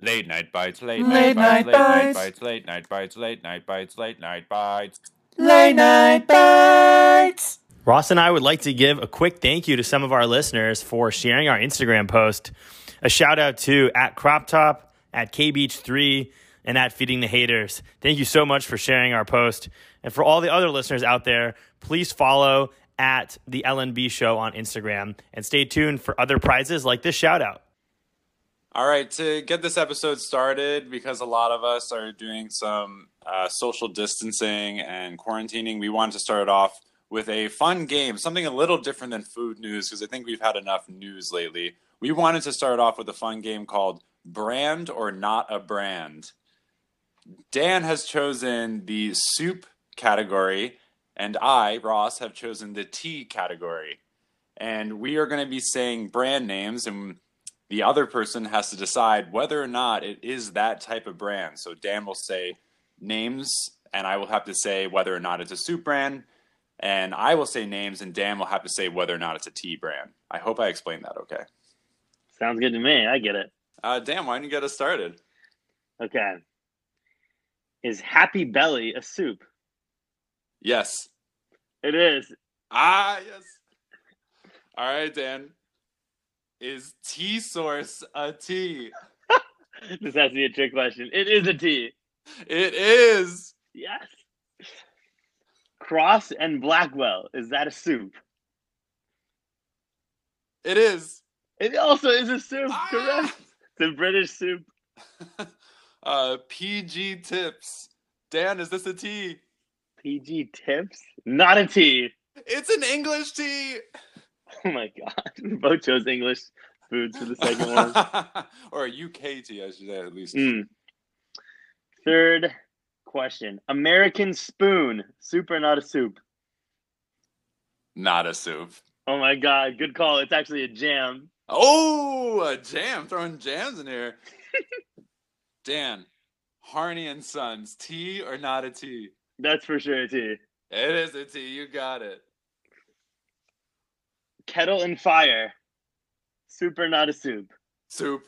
Late night bites, late, Late night, night bites, bites. late night bites, late night bites, late night bites, late night bites. Late night bites. Ross and I would like to give a quick thank you to some of our listeners for sharing our Instagram post. A shout out to at Crop Top, at KBeach3, and at Feeding the Haters. Thank you so much for sharing our post. And for all the other listeners out there, please follow at the LNB Show on Instagram and stay tuned for other prizes like this shout out. All right, to get this episode started, because a lot of us are doing some uh, social distancing and quarantining, we wanted to start off with a fun game, something a little different than food news, because I think we've had enough news lately. We wanted to start off with a fun game called Brand or Not a Brand. Dan has chosen the soup category, and I, Ross, have chosen the tea category. And we are going to be saying brand names, and the other person has to decide whether or not it is that type of brand. So Dan will say names, and I will have to say whether or not it's a soup brand. And I will say names, and Dan will have to say whether or not it's a tea brand. I hope I explained that okay. Sounds good to me. I get it. Uh, Dan, why don't you get us started? Okay. Is Happy Belly a soup? Yes. It is. Ah, yes. All right, Dan. Is tea source a tea? This has to be a trick question. It is a tea. It is. Yes. Crosse and Blackwell. Is that a soup? It is. It also is a soup. Ah! Correct. It's a British soup. Uh, PG tips. Dan, is this a tea? PG tips. Not a tea. It's an English tea. Oh my god. We both chose English foods for the second one. or a UK tea, I should say at least. Mm. Third question. American spoon. Soup or not a soup? Not a soup. Oh my god. Good call. It's actually a jam. Oh, a jam. Throwing jams in here. Dan, Harney and Sons, tea or not a tea? That's for sure a tea. It is a tea. You got it. Kettle and fire. Soup or not a soup? Soup.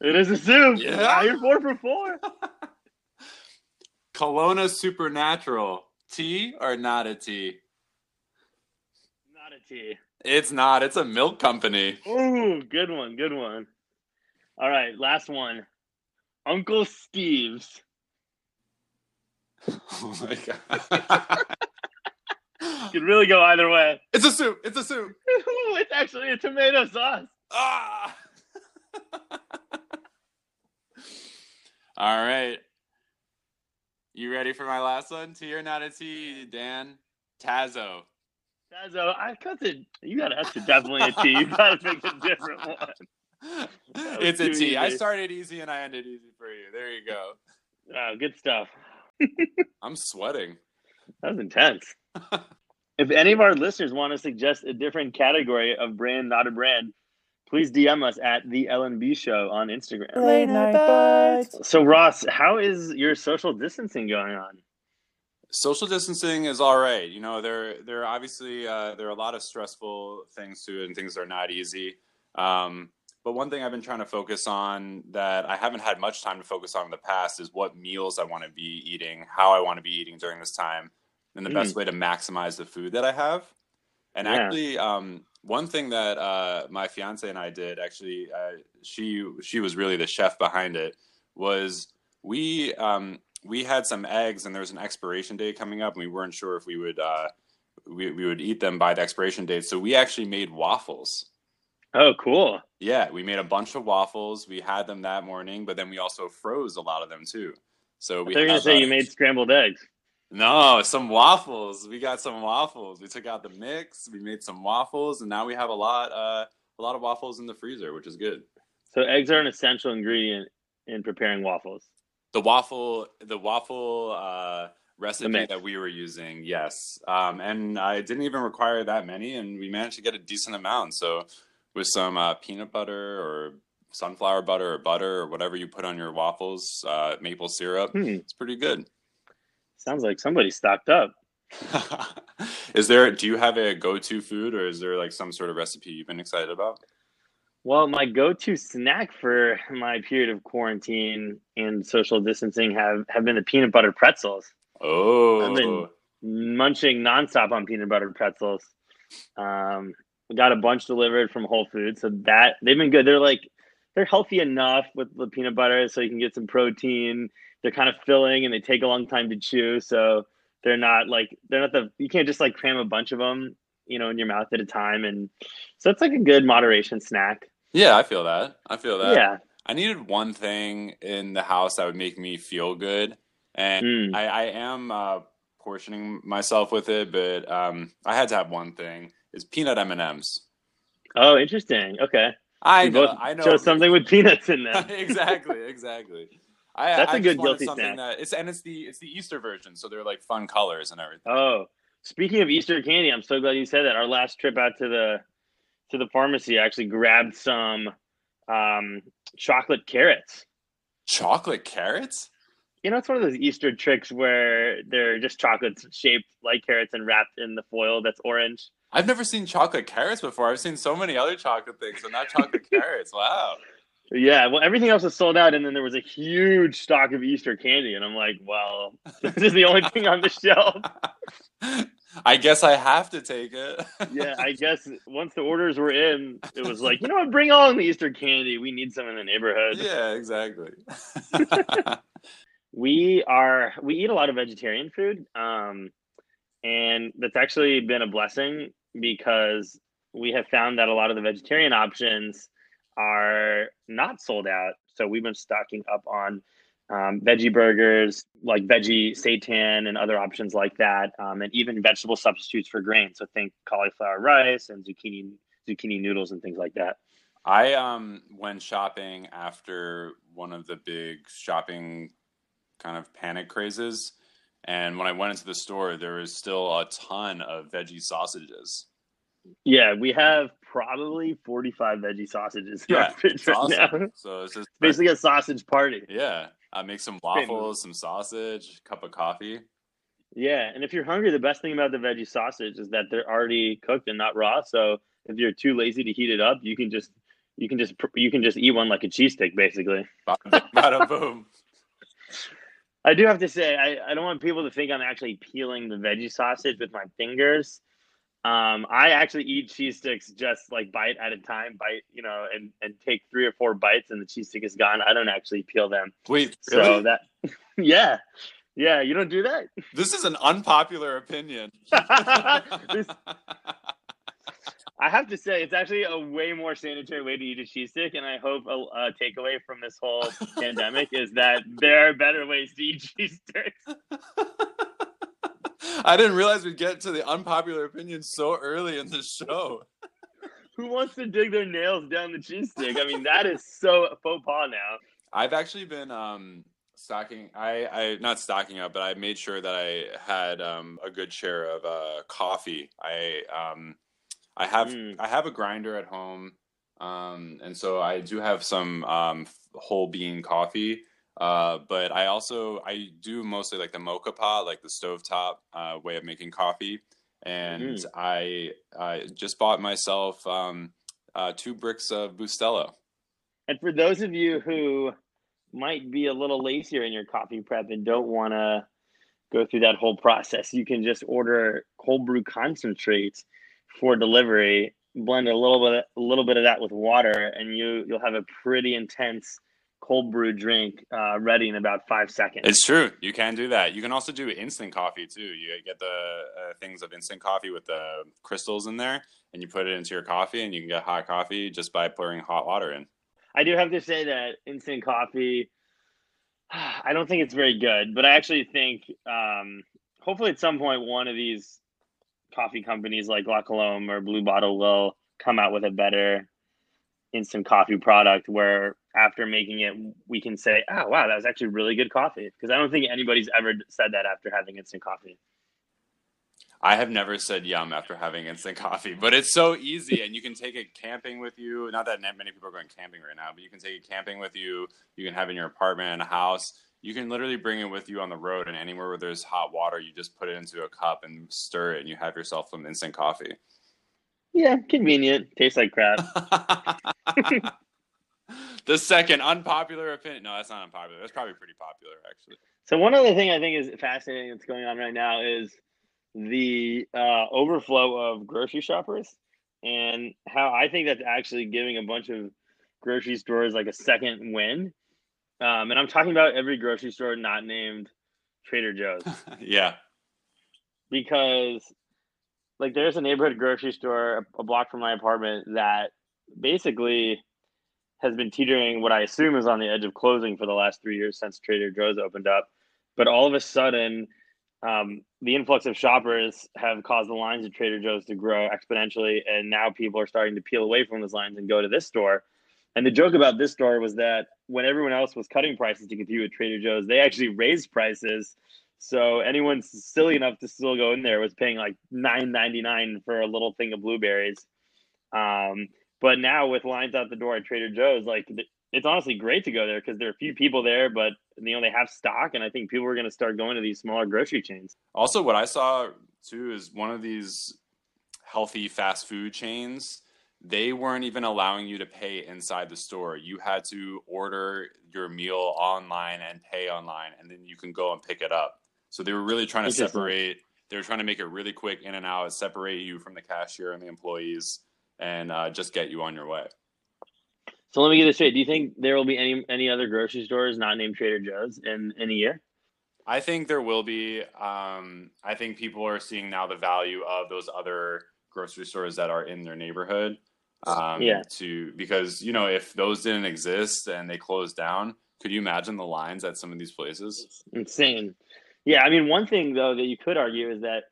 It is a soup. Yeah. Wow, you're four for four. Kalona SuperNatural, tea or not a tea? Not a tea. It's not. It's a milk company. Ooh, good one, good one. All right, last one. Uncle Steve's. Oh my god. Could really go either way. it's a soup. It's a soup. It's actually a tomato sauce. Ah. All right. You ready for my last one? Tea or not a tea, Dan? Tazo. Tazo, I got to. You got to. That's definitely a tea. You got to pick a different one. it's a tea. I started easy and I ended easy for you. There you go. Oh, good stuff. I'm sweating. That was intense. If any of our listeners want to suggest a different category of brand, not a brand, please DM us at the LNB Show on Instagram. Late night bites. So, Ross, how is your social distancing going on? social distancing is all right. You know, there there are obviously uh, there are a lot of stressful things to it and things that are not easy. Um, but one thing I've been trying to focus on that I haven't had much time to focus on in the past is what meals I want to be eating, how I want to be eating during this time, and the best way to maximize the food that I have. And Yeah. actually, um, one thing that uh, my fiance and I did actually, uh, she she was really the chef behind it. Was we um, we had some eggs and there was an expiration date coming up, and we weren't sure if we would uh, we we would eat them by the expiration date. So we actually made waffles. Oh, cool. Yeah, we made a bunch of waffles. We had them that morning, but then we also froze a lot of them too. So we They're gonna say uh, you made scrambled eggs. No, some waffles. We got some waffles. We took out the mix. We made some waffles, and now we have a lot, uh, a lot of waffles in the freezer, which is good. So, eggs are an essential ingredient in preparing waffles. The waffle, the waffle uh, recipe that we were using, yes, um, and I didn't even require that many, and we managed to get a decent amount. So, with some uh, peanut butter or sunflower butter or butter or whatever you put on your waffles, uh, maple syrup, Hmm. it's pretty good. Sounds like somebody stocked up. is there? Do you have a go-to food, or is there like some sort of recipe you've been excited about? Well, my go-to snack for my period of quarantine and social distancing have, have been the peanut butter pretzels. Oh, I've been munching nonstop on peanut butter pretzels. Um, we got a bunch delivered from Whole Foods, so that they've been good. They're like they're healthy enough with the peanut butter, so you can get some protein. They're kind of filling, and they take a long time to chew, so they're not like they're not the you can't just like cram a bunch of them, you know, in your mouth at a time, and so it's like a good moderation snack. yeah, I feel that. I feel that. Yeah, I needed one thing in the house that would make me feel good, and Mm. I, I am uh, portioning myself with it, but um, I had to have one thing: is peanut M and M's. Oh, interesting. Okay. I know, I know. chose something with peanuts in them. exactly, exactly. I, That's I a good guilty something snack. that it's and it's the it's the Easter version, so they're like fun colors and everything. Oh, speaking of Easter candy, I'm so glad you said that. Our last trip out to the to the pharmacy, I actually grabbed some um, chocolate carrots. Chocolate carrots? You know, it's one of those Easter tricks where they're just chocolates shaped like carrots and wrapped in the foil that's orange. I've never seen chocolate carrots before. I've seen so many other chocolate things, but not chocolate carrots. Wow. Yeah, well, everything else was sold out, and then there was a huge stock of Easter candy, and I'm like, well, this is the only thing on the shelf. I guess I have to take it. Yeah, I guess once the orders were in, it was like, you know what, bring on the Easter candy. We need some in the neighborhood. yeah, exactly. we are we eat a lot of vegetarian food um, and that's actually been a blessing because we have found that a lot of the vegetarian options are not sold out so we've been stocking up on um, veggie burgers like veggie seitan and other options like that um, and even vegetable substitutes for grain so think cauliflower rice and zucchini zucchini noodles and things like that I um went shopping after one of the big shopping kind of panic crazes. And when I went into the store, there was still a ton of veggie sausages. yeah we have probably 45 veggie sausages Yeah, it's right awesome. now So it's just basically a sausage party. yeah. I make some waffles, some sausage, cup of coffee. Yeah, and if you're hungry, the best thing about the veggie sausage is that they're already cooked and not raw. So if you're too lazy to heat it up, you can just you can just you can just eat one like a cheese stick, basically. Bada boom. I do have to say, I, I don't want people to think I'm actually peeling the veggie sausage with my fingers. Um, I actually eat cheese sticks just like bite at a time, bite, you know, and, and take three or four bites and the cheese stick is gone. I don't actually peel them. Wait, So really? that, yeah, yeah, you don't do that. this is an unpopular opinion. This- I have to say, it's actually a way more sanitary way to eat a cheese stick, and I hope a, a takeaway from this whole pandemic is that there are better ways to eat cheese sticks. I didn't realize we'd get to the unpopular opinion so early in the show. Who wants to dig their nails down the cheese stick? I mean, that is so faux pas now. I've actually been um, stocking. I, I not stocking up, but I made sure that I had um, a good share of uh, coffee. I um, I have Mm. I have a grinder at home, um, and so I do have some um, whole bean coffee. Uh, but I also I do mostly like the moka pot, like the stovetop uh, way of making coffee. And Mm. I I just bought myself um, uh, two bricks of Bustelo. And for those of you who might be a little lazier in your coffee prep and don't want to go through that whole process, you can just order cold brew concentrates for delivery. Blend a little bit, a little bit of that with water, and you you'll have a pretty intense cold brew drink uh, ready in about five seconds. It's true. You can do that. You can also do instant coffee too. You get the uh, things of instant coffee with the crystals in there, and you put it into your coffee, and you can get hot coffee just by pouring hot water in. I do have to say that instant coffee, I don't think it's very good, but I actually think um, hopefully at some point one of these coffee companies like La Colombe or Blue Bottle will come out with a better instant coffee product where after making it we can say, oh wow, that was actually really good coffee. Because I don't think anybody's ever said that after having instant coffee. I have never said yum after having instant coffee, but it's so easy, and you can take it camping with you. Not that many people are going camping right now, but you can take it camping with you. You can have it in your apartment, in a house. You can literally bring it with you on the road, and anywhere where there's hot water, you just put it into a cup and stir it, and you have yourself some instant coffee. Yeah, convenient. Tastes like crap. the second unpopular opinion. No, that's not unpopular. That's probably pretty popular, actually. So one other thing I think is fascinating that's going on right now is the uh, overflow of grocery shoppers and how I think that's actually giving a bunch of grocery stores like a second win. Um, and I'm talking about every grocery store not named Trader Joe's. yeah. Because like there's a neighborhood grocery store a block from my apartment that basically has been teetering what I assume is on the edge of closing for the last three years since Trader Joe's opened up. But all of a sudden, um, the influx of shoppers have caused the lines at Trader Joe's to grow exponentially, and now people are starting to peel away from those lines and go to this store. And the joke about this store was that when everyone else was cutting prices to compete with Trader Joe's, they actually raised prices. So anyone silly enough to still go in there was paying like nine ninety nine for a little thing of blueberries. Um, but now with lines out the door at Trader Joe's, like it's honestly great to go there because there are a few people there, but you know they have stock, and I think people are going to start going to these smaller grocery chains. Also, what I saw too is one of these healthy fast food chains. They weren't even allowing you to pay inside the store. You had to order your meal online and pay online, and then you can go and pick it up. So they were really trying to separate. They were trying to make it really quick in and out, separate you from the cashier and the employees and uh, just get you on your way. So let me get this straight. Do you think there will be any any other grocery stores not named Trader Joe's in in a year? I think there will be. Um, I think people are seeing now the value of those other grocery stores that are in their neighborhood. Um, yeah. To because you know if those didn't exist and they closed down, could you imagine the lines at some of these places? It's insane. Yeah, I mean, one thing though that you could argue is that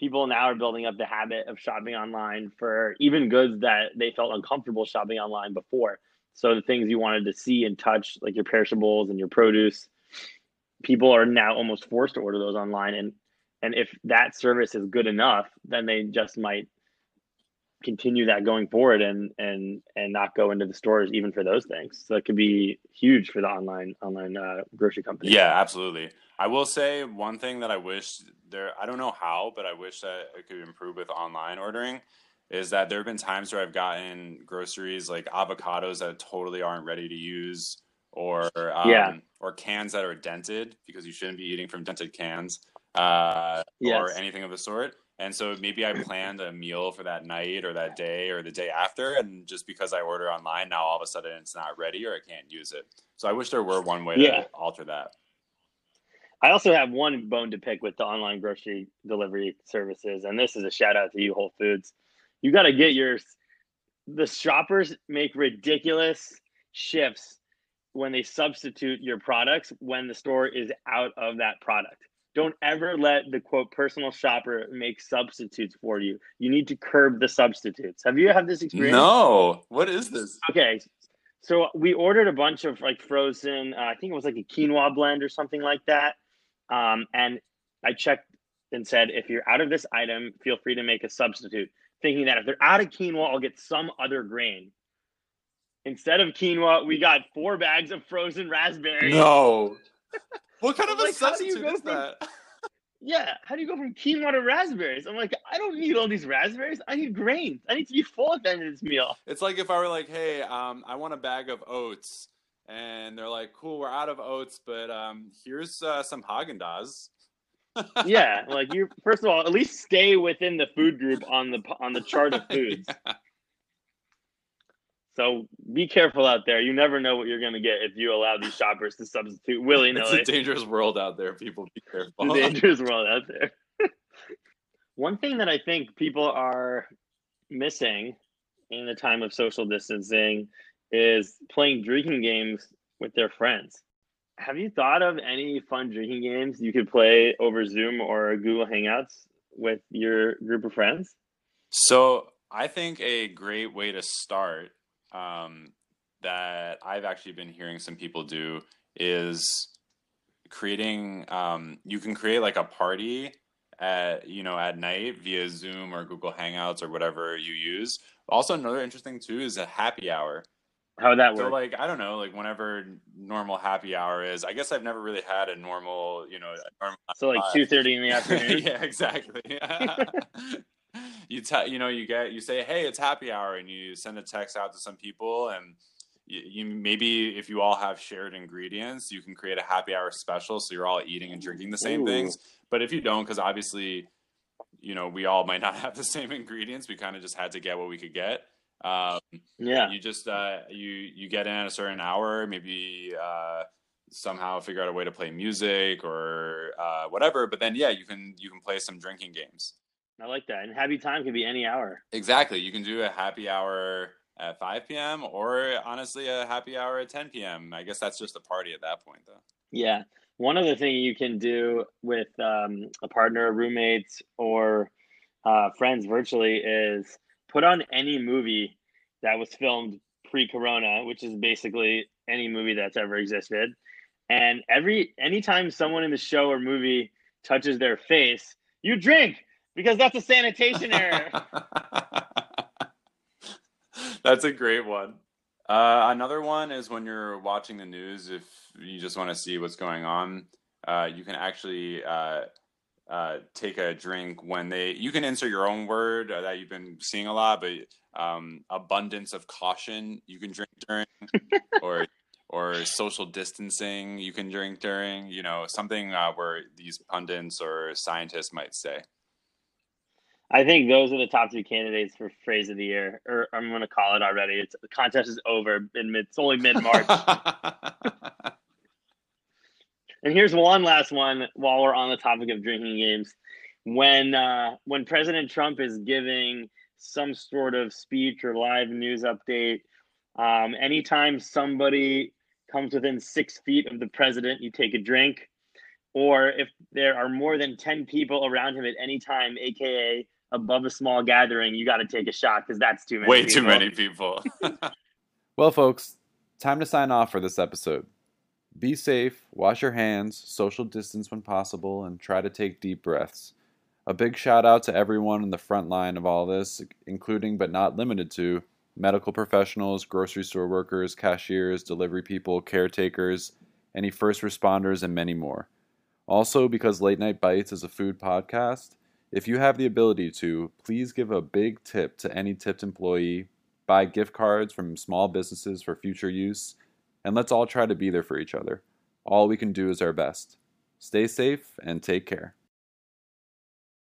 people now are building up the habit of shopping online for even goods that they felt uncomfortable shopping online before. So the things you wanted to see and touch, like your perishables and your produce, people are now almost forced to order those online. And and if that service is good enough, then they just might continue that going forward and and and not go into the stores even for those things. So it could be huge for the online online uh, grocery company. Yeah, absolutely. I will say one thing that I wish there, I don't know how, but I wish that it could improve with online ordering is that there have been times where I've gotten groceries like avocados that totally aren't ready to use or, um, yeah. or cans that are dented because you shouldn't be eating from dented cans uh, yes. or anything of the sort. And so maybe I planned a meal for that night or that day or the day after. And just because I order online, now all of a sudden it's not ready or I can't use it. So I wish there were one way yeah. to alter that. I also have one bone to pick with the online grocery delivery services, and this is a shout out to you, Whole Foods. You got to get yours. The shoppers make ridiculous shifts when they substitute your products when the store is out of that product. Don't ever let the quote personal shopper make substitutes for you. You need to curb the substitutes. Have you had this experience? No. What is this? Okay. So we ordered a bunch of like frozen, uh, I think it was like a quinoa blend or something like that um, and I checked and said, if you're out of this item, feel free to make a substitute, thinking that if they're out of quinoa, I'll get some other grain. Instead of quinoa, we got four bags of frozen raspberries. No. What kind of a like, you substitute is from- Yeah, how do you go from quinoa to raspberries? I'm like, I don't need all these raspberries. I need grains. I need to be full at the end of this meal. It's like if I were like, hey, um, I want a bag of oats. And they're like, cool, we're out of oats, but um, here's uh, some Haagen Dazs. Yeah, like you. First of all, at least stay within the food group on the on the chart of foods. So be careful out there. You never know what you're going to get if you allow these shoppers to substitute willy It's a dangerous world out there, people. Be careful. It's a dangerous world out there. One thing that I think people are missing in the time of social distancing is playing drinking games with their friends. Have you thought of any fun drinking games you could play over Zoom or Google Hangouts with your group of friends? So I think a great way to start um, that I've actually been hearing some people do is creating. Um, you can create like a party at you know at night via Zoom or Google Hangouts or whatever you use. Also, another interesting too is a happy hour. How would that So work? like I don't know, like whenever normal happy hour is. I guess I've never really had a normal, you know, normal So like two thirty in the afternoon. yeah, exactly. you tell you know you get you say hey it's happy hour and you send a text out to some people and you, you maybe if you all have shared ingredients you can create a happy hour special so you're all eating and drinking the same Ooh. things but if you don't because obviously you know we all might not have the same ingredients we kind of just had to get what we could get um, Yeah. you just uh, you you get in at a certain hour maybe uh, somehow figure out a way to play music or uh, whatever but then yeah you can you can play some drinking games I like that. And happy time can be any hour. exactly you can do a happy hour at 5 p.m or honestly a happy hour at 10 p.m i guess that's just a party at that point though Yeah. One other thing you can do with um, a partner, roommates, or uh, friends virtually is put on any movie that was filmed pre-corona, which is basically any movie that's ever existed. And every anytime someone in the show or movie touches their face, you drink because that's a sanitation error. That's a great one. Uh, another one is when you're watching the news, if you just want to see what's going on, uh, you can actually uh, uh, take a drink when they. You can insert your own word uh, that you've been seeing a lot, but um, abundance of caution you can drink during, or or social distancing you can drink during. You know something uh, where these pundits or scientists might say. I think those are the top two candidates for phrase of the year, or I'm going to call it already. It's the contest is over in mid. It's only mid March. And here's one last one while we're on the topic of drinking games. When uh, when President Trump is giving some sort of speech or live news update, um, anytime somebody comes within six feet of the president, you take a drink. Or if there are more than 10 people around him at any time, aka above a small gathering, you got to take a shot because that's too many. Way too many people. Well, folks, time to sign off for this episode. Be safe, wash your hands, social distance when possible, and try to take deep breaths. A big shout out to everyone in the front line of all this, including but not limited to medical professionals, grocery store workers, cashiers, delivery people, caretakers, any first responders, and many more. Also, because Late Night Bites is a food podcast, if you have the ability to, please give a big tip to any tipped employee, buy gift cards from small businesses for future use, and let's all try to be there for each other. All we can do is our best. Stay safe and take care.